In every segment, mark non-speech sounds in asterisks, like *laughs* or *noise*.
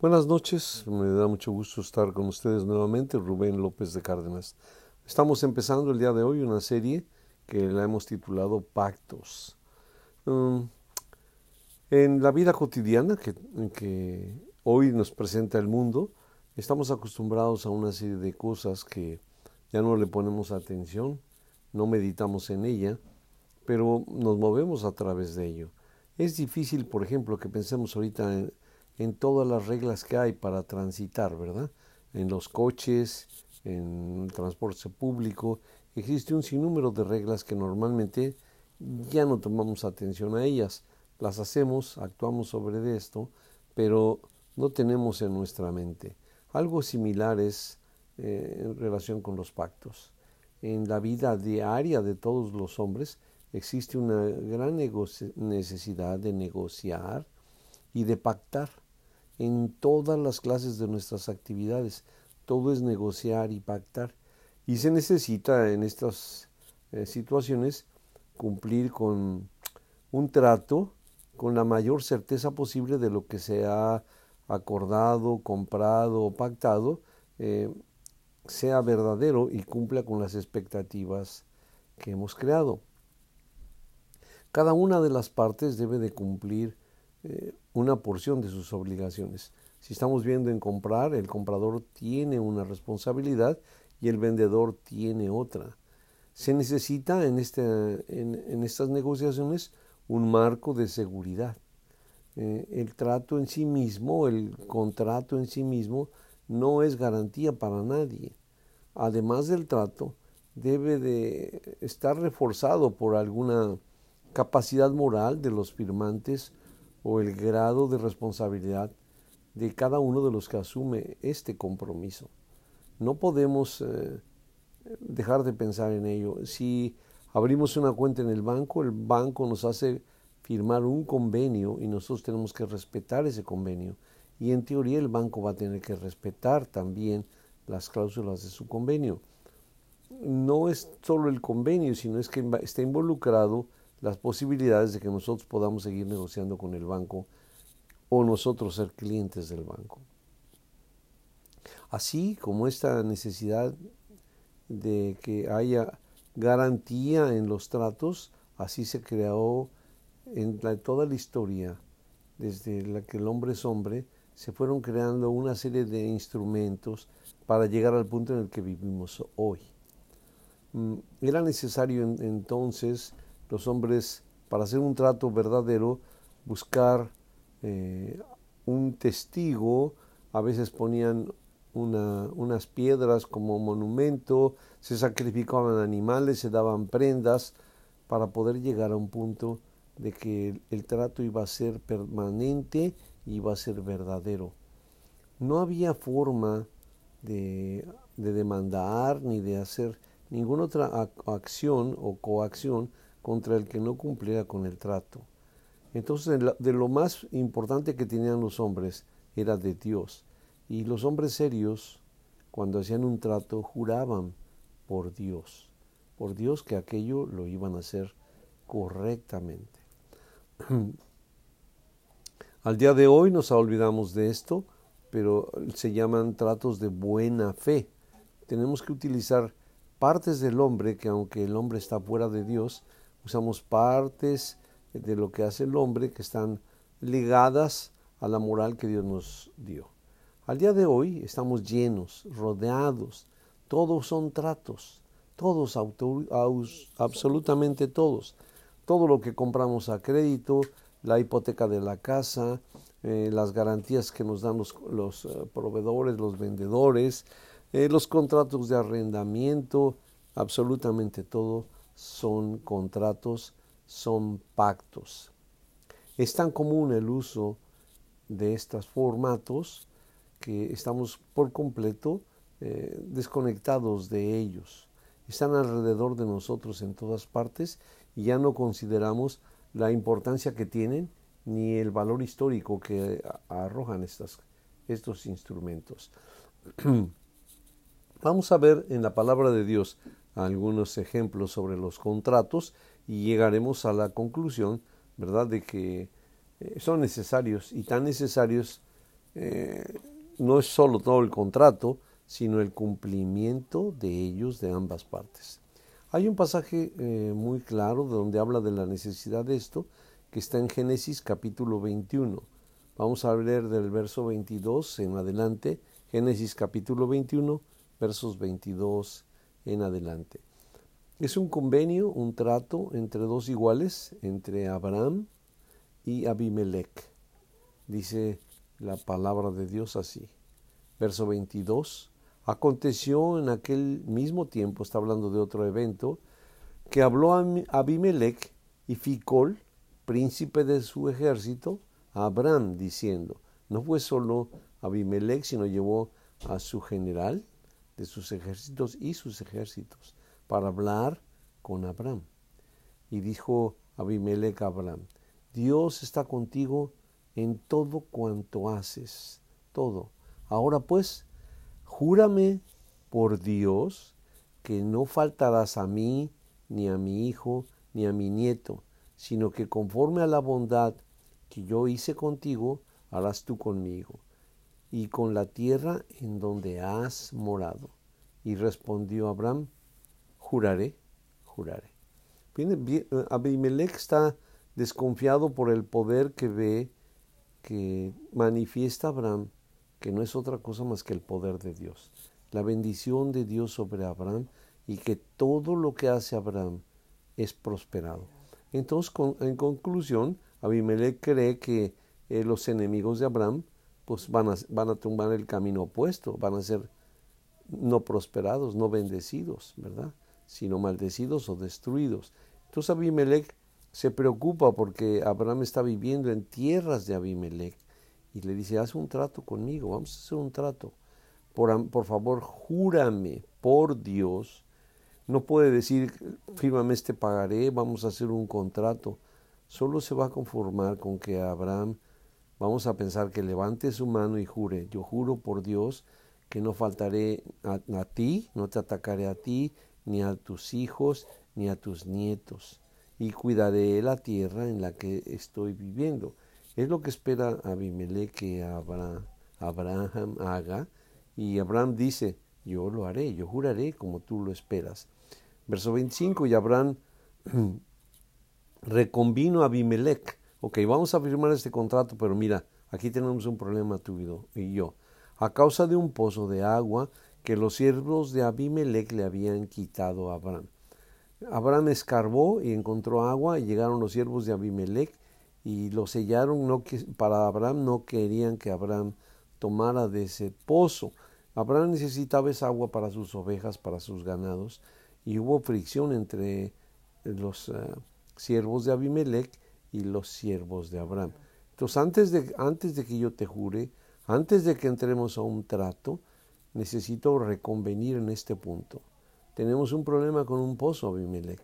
Buenas noches, me da mucho gusto estar con ustedes nuevamente, Rubén López de Cárdenas. Estamos empezando el día de hoy una serie que la hemos titulado Pactos. Um, en la vida cotidiana que, que hoy nos presenta el mundo, estamos acostumbrados a una serie de cosas que ya no le ponemos atención, no meditamos en ella, pero nos movemos a través de ello. Es difícil, por ejemplo, que pensemos ahorita en en todas las reglas que hay para transitar, ¿verdad? En los coches, en el transporte público, existe un sinnúmero de reglas que normalmente ya no tomamos atención a ellas. Las hacemos, actuamos sobre esto, pero no tenemos en nuestra mente. Algo similar es eh, en relación con los pactos. En la vida diaria de todos los hombres existe una gran necesidad de negociar y de pactar en todas las clases de nuestras actividades. Todo es negociar y pactar. Y se necesita en estas eh, situaciones cumplir con un trato con la mayor certeza posible de lo que se ha acordado, comprado o pactado, eh, sea verdadero y cumpla con las expectativas que hemos creado. Cada una de las partes debe de cumplir eh, una porción de sus obligaciones. Si estamos viendo en comprar, el comprador tiene una responsabilidad y el vendedor tiene otra. Se necesita en, este, en, estas negociaciones un marco de seguridad. Eh, el trato en sí mismo, el contrato en sí mismo, no es garantía para nadie. Además del trato, debe de estar reforzado por alguna capacidad moral de los firmantes o el grado de responsabilidad de cada uno de los que asume este compromiso. No podemos eh, dejar de pensar en ello. Si abrimos una cuenta en el banco, el banco nos hace firmar un convenio y nosotros tenemos que respetar ese convenio. Y en teoría el banco va a tener que respetar también las cláusulas de su convenio. No es solo el convenio, sino es que está involucrado las posibilidades de que nosotros podamos seguir negociando con el banco o nosotros ser clientes del banco. Así como esta necesidad de que haya garantía en los tratos, así se creó en toda la historia, desde la que el hombre es hombre, se fueron creando una serie de instrumentos para llegar al punto en el que vivimos hoy. Mm, era necesario entonces los hombres, para hacer un trato verdadero, buscar eh, un testigo, a veces ponían unas piedras como monumento, se sacrificaban animales, se daban prendas para poder llegar a un punto de que el, trato iba a ser permanente y iba a ser verdadero. No había forma de, de demandar ni de hacer ninguna otra acción o coacción contra el que no cumpliera con el trato. Entonces, de lo más importante que tenían los hombres era de Dios. Y los hombres serios, cuando hacían un trato, juraban por Dios, por Dios que aquello lo iban a hacer correctamente. *clears throat* Al día de hoy nos olvidamos de esto, pero se llaman tratos de buena fe. Tenemos que utilizar partes del hombre que aunque el hombre está fuera de Dios, usamos partes de lo que hace el hombre que están ligadas a la moral que Dios nos dio. Al día de hoy estamos llenos, rodeados, todos son tratos, todos, absolutamente todos. Todo lo que compramos a crédito, la hipoteca de la casa, eh, las garantías que nos dan los, eh, proveedores, los vendedores, eh, los contratos de arrendamiento, absolutamente todo son contratos, son pactos. Es tan común el uso de estos formatos que estamos por completo eh, desconectados de ellos. Están alrededor de nosotros en todas partes y ya no consideramos la importancia que tienen ni el valor histórico que arrojan estos instrumentos. *clears throat* Vamos a ver en la palabra de Dios algunos ejemplos sobre los contratos y llegaremos a la conclusión, ¿verdad?, de que eh, son necesarios y tan necesarios eh, no es solo todo el contrato, sino el cumplimiento de ellos de ambas partes. Hay un pasaje eh, muy claro donde habla de la necesidad de esto, que está en Génesis capítulo 21. Vamos a leer del verso 22 en adelante, Génesis capítulo 21, versos 22 en adelante. Es un convenio, un trato entre dos iguales, entre Abraham y Abimelech. Dice la palabra de Dios así. Verso 22. Aconteció en aquel mismo tiempo, está hablando de otro evento, que habló Abimelech y Ficol, príncipe de su ejército, a Abraham, diciendo, no fue solo Abimelech, sino llevó a su general de sus ejércitos y sus ejércitos para hablar con Abraham. Y dijo Abimelech a Abraham, Dios está contigo en todo cuanto haces, todo. Ahora pues, júrame por Dios que no faltarás a mí, ni a mi hijo, ni a mi nieto, sino que conforme a la bondad que yo hice contigo, harás tú conmigo, y con la tierra en donde has morado. Y respondió Abraham, juraré, juraré. Eh, Abimelech está desconfiado por el poder que ve que manifiesta Abraham, que no es otra cosa más que el poder de Dios, la bendición de Dios sobre Abraham y que todo lo que hace Abraham es prosperado. Entonces, en conclusión, Abimelech cree que eh, los enemigos de Abraham pues van a, van a tumbar el camino opuesto, van a ser no prosperados, no bendecidos, ¿verdad? Sino maldecidos o destruidos. Entonces Abimelech se preocupa porque Abraham está viviendo en tierras de Abimelech y le dice, haz un trato conmigo, vamos a hacer un trato. Por, por favor, júrame por Dios. No puede decir, fírmame este pagaré, vamos a hacer un contrato. Solo se va a conformar con que Abraham, vamos a pensar que levante su mano y jure, yo juro por Dios que no faltaré a, ti, no te atacaré a ti, ni a tus hijos, ni a tus nietos y cuidaré la tierra en la que estoy viviendo. Es lo que espera Abimelech que Abraham, Abraham haga y Abraham dice, yo lo haré, yo juraré como tú lo esperas. Verso 25, y Abraham *clears throat* reconvino a Abimelech. Ok, vamos a firmar este contrato, pero mira, aquí tenemos un problema tú y yo. A causa de un pozo de agua que los siervos de Abimelech le habían quitado a Abraham. Abraham escarbó y encontró agua y llegaron los siervos de Abimelech y lo sellaron. No, para Abraham no querían que Abraham tomara de ese pozo. Abraham necesitaba esa agua para sus ovejas, para sus ganados, y hubo fricción entre los eh, siervos de Abimelech y los siervos de Abraham. Entonces, antes de, antes de que yo te jure, antes de que entremos a un trato, necesito reconvenir en este punto tenemos un problema con un pozo, Abimelech.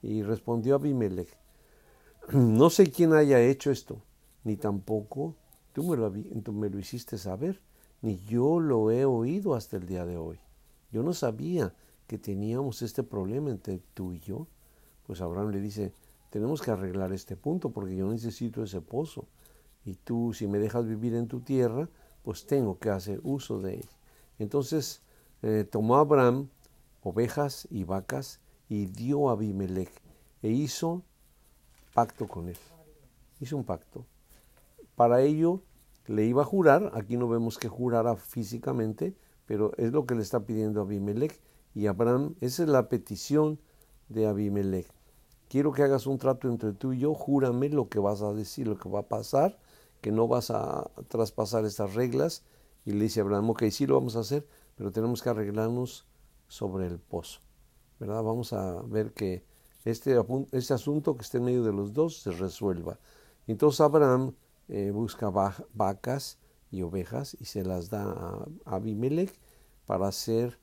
Y respondió Abimelech, *clears throat* no sé quién haya hecho esto, ni tampoco tú me, lo, me lo hiciste saber, ni yo lo he oído hasta el día de hoy. Yo no sabía que teníamos este problema entre tú y yo. Pues Abraham le dice, tenemos que arreglar este punto porque yo necesito ese pozo. Y tú, si me dejas vivir en tu tierra, pues tengo que hacer uso de él. Entonces eh, tomó Abraham ovejas y vacas y dio a Abimelech e hizo pacto con él. Hizo un pacto. Para ello le iba a jurar, aquí no vemos que jurara físicamente, pero es lo que le está pidiendo Abimelech y Abraham, esa es la petición de Abimelech. Quiero que hagas un trato entre tú y yo, júrame lo que vas a decir, lo que va a pasar, que no vas a traspasar estas reglas. Y le dice a Abraham, ok, sí lo vamos a hacer, pero tenemos que arreglarnos sobre el pozo. ¿verdad? Vamos a ver que este, este asunto que está en medio de los dos se resuelva. Entonces Abraham eh, busca vacas y ovejas y se las da a Abimelech para hacer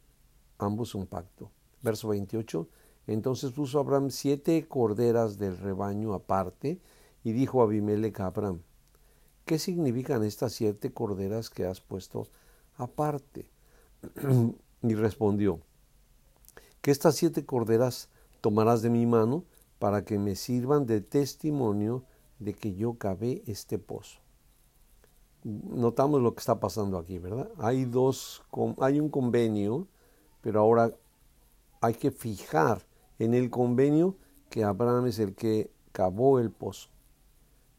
ambos un pacto. Verso 28. Entonces puso Abraham siete corderas del rebaño aparte y dijo a Abimelech a Abraham, ¿qué significan estas siete corderas que has puesto aparte? *clears throat* y respondió, que estas siete corderas tomarás de mi mano para que me sirvan de testimonio de que yo cavé este pozo. notamos lo que está pasando aquí, ¿verdad? Hay dos, hay un convenio, pero ahora hay que fijar en el convenio que Abraham es el que cavó el pozo.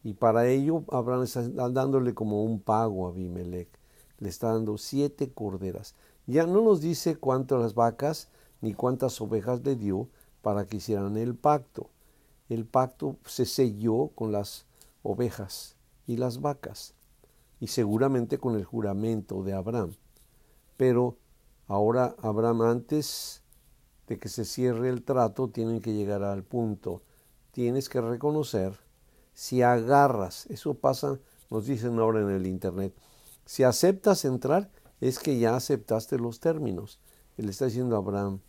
Y para ello Abraham está dándole como un pago a Abimelech. Le está dando siete corderas. Ya no nos dice cuántas vacas ni cuántas ovejas le dio para que hicieran el pacto. El pacto se selló con las ovejas y las vacas y seguramente con el juramento de Abraham. Pero ahora Abraham antes de que se cierre el trato tienen que llegar al punto. Tienes que reconocer si agarras, eso pasa, nos dicen ahora en el Internet, si aceptas entrar es que ya aceptaste los términos. Él está diciendo a Abraham,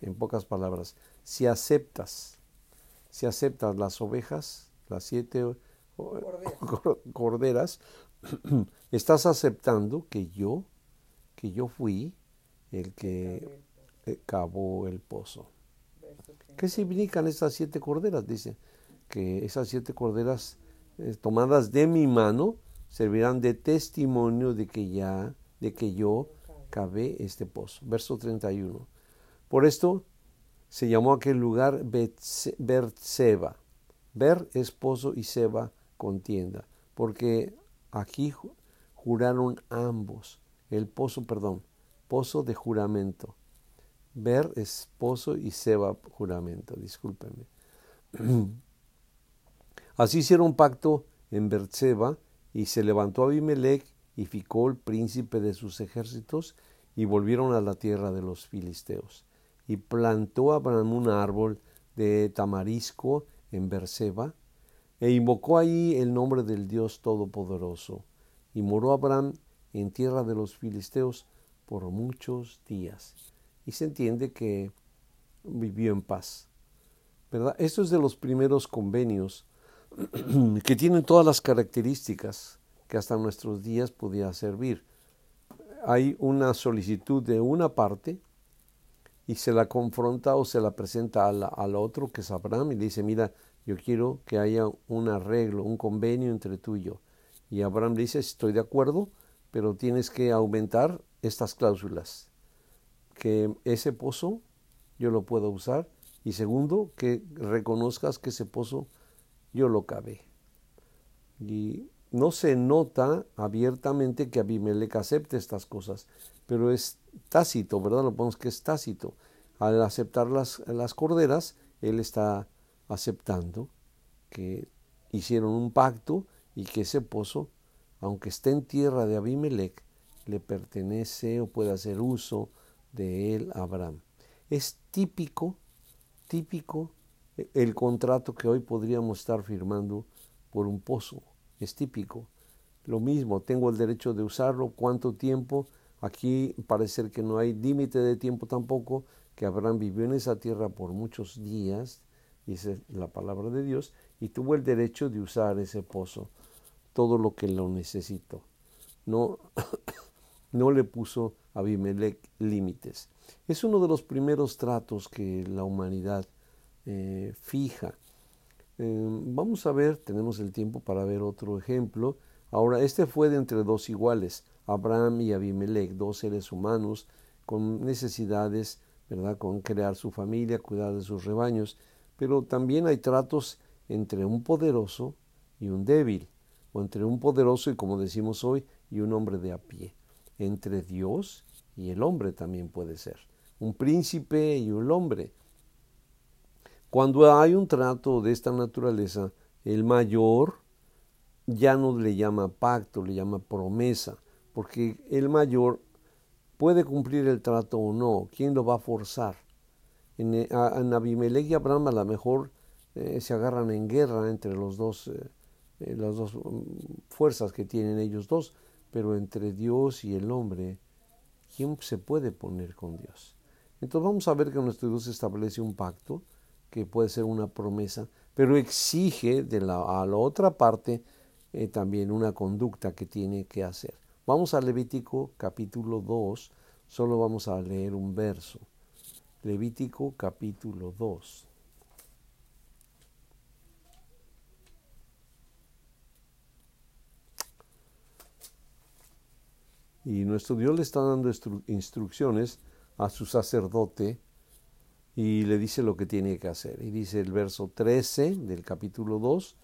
en pocas palabras, si aceptas, si aceptas las ovejas, las siete corderas, *laughs* *clears throat* estás aceptando que yo, que yo fui el que cavó el pozo. ¿Qué significan esas siete corderas? Dice que esas siete corderas eh, tomadas de mi mano servirán de testimonio de que ya, de que yo cavé este pozo. Verso 31. Por esto se llamó aquel lugar Berseba. Ber es pozo y Seba contienda, porque aquí juraron ambos. El pozo, perdón, pozo de juramento. Ber es pozo y Seba juramento, discúlpenme. *clears throat* Así hicieron pacto en Berseba y se levantó Abimelech y ficó el príncipe de sus ejércitos y volvieron a la tierra de los filisteos. Y plantó Abraham un árbol de tamarisco en Berseba e invocó allí el nombre del Dios Todopoderoso. Y moró Abraham en tierra de los filisteos por muchos días. Y se entiende que vivió en paz. ¿Verdad? Esto es de los primeros convenios *clears throat* que tienen todas las características que hasta nuestros días podía servir. Hay una solicitud de una parte y se la confronta o se la presenta al, otro, que es Abraham, y le dice, mira, yo quiero que haya un arreglo, un convenio entre tú y yo. Y Abraham dice, estoy de acuerdo, pero tienes que aumentar estas cláusulas. Que ese pozo yo lo puedo usar. Y segundo, que reconozcas que ese pozo yo lo cavé. Y no se nota abiertamente que Abimelech acepte estas cosas, pero es tácito, ¿verdad? Lo ponemos que es tácito. Al aceptar las, las corderas, él está aceptando que hicieron un pacto y que ese pozo, aunque esté en tierra de Abimelech, le pertenece o puede hacer uso de él Abraham. Es típico, típico el contrato que hoy podríamos estar firmando por un pozo. Es típico. Lo mismo, tengo el derecho de usarlo, cuánto tiempo. Aquí parece que no hay límite de tiempo tampoco, que Abraham vivió en esa tierra por muchos días, dice la palabra de Dios, y tuvo el derecho de usar ese pozo, todo lo que lo necesitó. No, no le puso a Abimelech límites. Es uno de los primeros tratos que la humanidad eh, fija. Em, vamos a ver, tenemos el tiempo para ver otro ejemplo. Ahora, este fue de entre dos iguales, Abraham y Abimelech, dos seres humanos con necesidades, ¿verdad? Con crear su familia, cuidar de sus rebaños. Pero también hay tratos entre un poderoso y un débil, o entre un poderoso y, como decimos hoy, y un hombre de a pie. Entre Dios y el hombre también puede ser. Un príncipe y un hombre cuando hay un trato de esta naturaleza, el mayor ya no le llama pacto, le llama promesa, porque el mayor puede cumplir el trato o no, ¿quién lo va a forzar? En, eh, Abimelech y Abraham a lo mejor eh, se agarran en guerra entre los dos, eh, las dos mm, fuerzas que tienen ellos dos, pero entre Dios y el hombre, ¿quién se puede poner con Dios? Entonces vamos a ver que nuestro Dios establece un pacto, que puede ser una promesa, pero exige de la, a la otra parte eh, también una conducta que tiene que hacer. Vamos a Levítico capítulo 2, solo vamos a leer un verso. Levítico capítulo 2. Y nuestro Dios le está dando instrucciones a su sacerdote y le dice lo que tiene que hacer. Y dice el verso 13 del capítulo 2,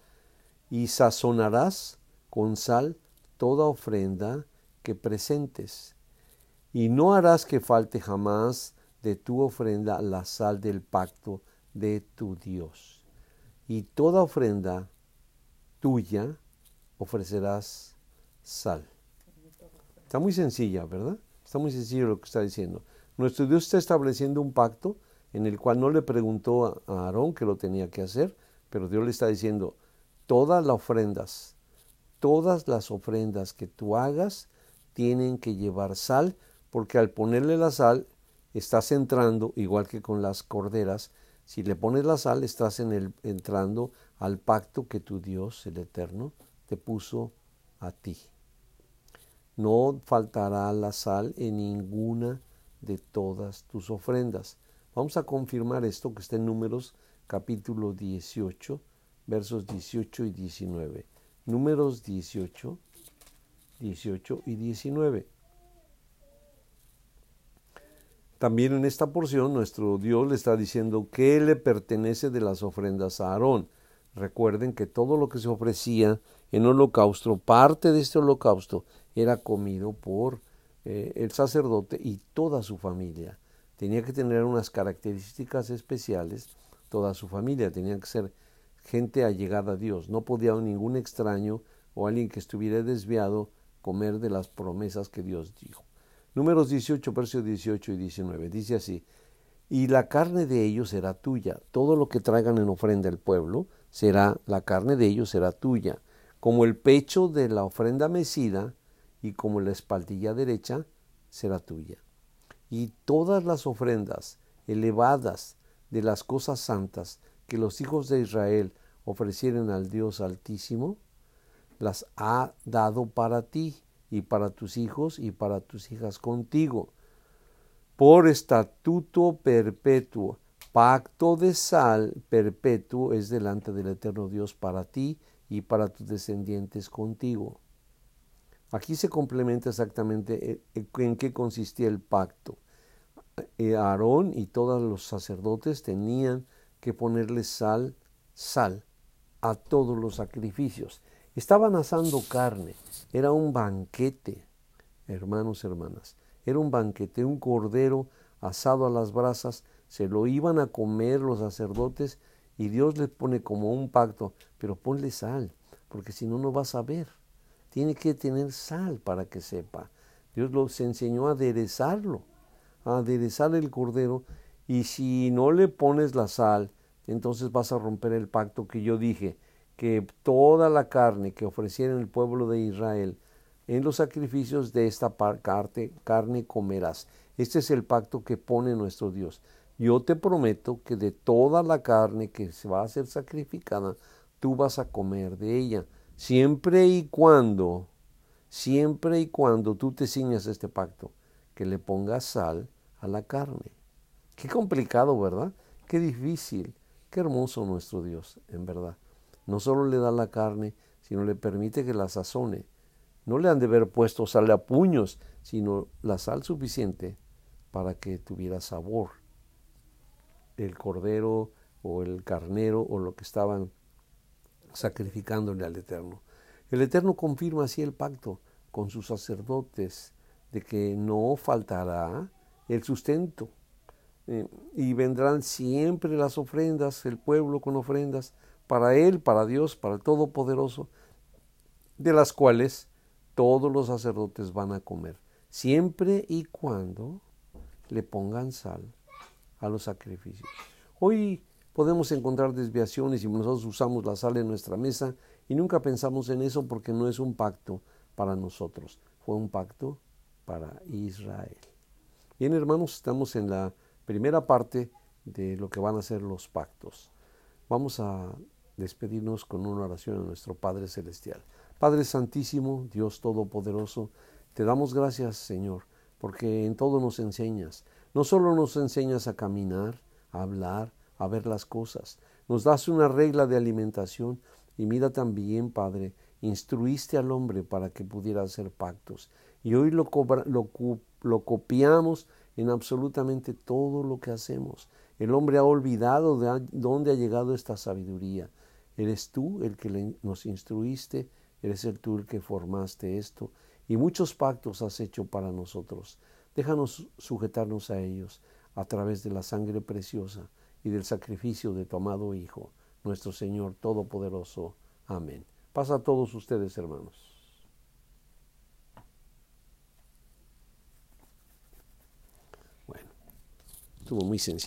y sazonarás con sal toda ofrenda que presentes, y no harás que falte jamás de tu ofrenda la sal del pacto de tu Dios. Y toda ofrenda tuya ofrecerás sal. Está muy sencilla, ¿verdad? Está muy sencillo lo que está diciendo. Nuestro Dios está estableciendo un pacto en el cual no le preguntó a Aarón que lo tenía que hacer, pero Dios le está diciendo, todas las ofrendas, todas las ofrendas que tú hagas tienen que llevar sal, porque al ponerle la sal estás entrando, igual que con las corderas, si le pones la sal estás en el, entrando al pacto que tu Dios, el Eterno, te puso a ti. No faltará la sal en ninguna de todas tus ofrendas. Vamos a confirmar esto que está en Números capítulo 18, versos 18 y 19. Números 18, 18 y 19. También en esta porción nuestro Dios le está diciendo que le pertenece de las ofrendas a Aarón. Recuerden que todo lo que se ofrecía en holocausto, parte de este holocausto era comido por eh, el sacerdote y toda su familia. Tenía que tener unas características especiales, toda su familia, tenía que ser gente allegada a Dios. No podía ningún extraño o alguien que estuviera desviado comer de las promesas que Dios dijo. Números 18, versos 18 y 19. Dice así, y la carne de ellos será tuya. Todo lo que traigan en ofrenda al pueblo será, la carne de ellos será tuya. Como el pecho de la ofrenda mecida y como la espaldilla derecha será tuya. Y todas las ofrendas elevadas de las cosas santas que los hijos de Israel ofrecieren al Dios Altísimo, las ha dado para ti y para tus hijos y para tus hijas contigo, por estatuto perpetuo, pacto de sal perpetuo es delante del eterno Dios para ti y para tus descendientes contigo. Aquí se complementa exactamente eh, eh, en qué consistía el pacto. Eh, Aarón y todos los sacerdotes tenían que ponerle sal, sal a todos los sacrificios. Estaban asando carne, era un banquete, hermanos, hermanas, era un banquete, un cordero asado a las brasas, se lo iban a comer los sacerdotes y Dios les pone como un pacto, pero ponle sal, porque si no, no vas a ver. Tiene que tener sal para que sepa. Dios los enseñó a aderezarlo, a aderezar el cordero, y si no le pones la sal, entonces vas a romper el pacto que yo dije, que toda la carne que ofreciera el pueblo de Israel en los sacrificios de esta parte, carne comerás. Este es el pacto que pone nuestro Dios. Yo te prometo que de toda la carne que se va a ser sacrificada, tú vas a comer de ella, siempre y cuando, siempre y cuando tú te ciñas este pacto, que le pongas sal a la carne. Qué complicado, ¿verdad? Qué difícil, qué hermoso nuestro Dios, en verdad. No solo le da la carne, sino le permite que la sazone. No le han de haber puesto sal a puños, sino la sal suficiente para que tuviera sabor. El cordero o el carnero o lo que estaban sacrificándole al Eterno. El Eterno confirma así el pacto con sus sacerdotes de que no faltará el sustento. Eh, y vendrán siempre las ofrendas, el pueblo con ofrendas, para Él, para Dios, para el Todopoderoso, de las cuales todos los sacerdotes van a comer, siempre y cuando le pongan sal a los sacrificios. Hoy podemos encontrar desviaciones y nosotros usamos la sal en nuestra mesa y nunca pensamos en eso porque no es un pacto para nosotros, fue un pacto para Israel. Bien hermanos, estamos en la primera parte de lo que van a ser los pactos. Vamos a despedirnos con una oración a nuestro Padre Celestial. Padre Santísimo, Dios Todopoderoso, te damos gracias, Señor, porque en todo nos enseñas. No solo nos enseñas a caminar, a hablar, a ver las cosas, nos das una regla de alimentación y mira también, Padre, instruiste al hombre para que pudiera hacer pactos. y hoy lo, lo, copiamos en absolutamente todo lo que hacemos. El hombre ha olvidado de dónde ha llegado esta sabiduría. Eres tú el que nos instruiste, eres el tú el que formaste esto, y muchos pactos has hecho para nosotros. Déjanos sujetarnos a ellos a través de la sangre preciosa y del sacrificio de tu amado Hijo, nuestro Señor Todopoderoso. Amén. Pasa a todos ustedes, hermanos. Bueno, estuvo muy sencillo.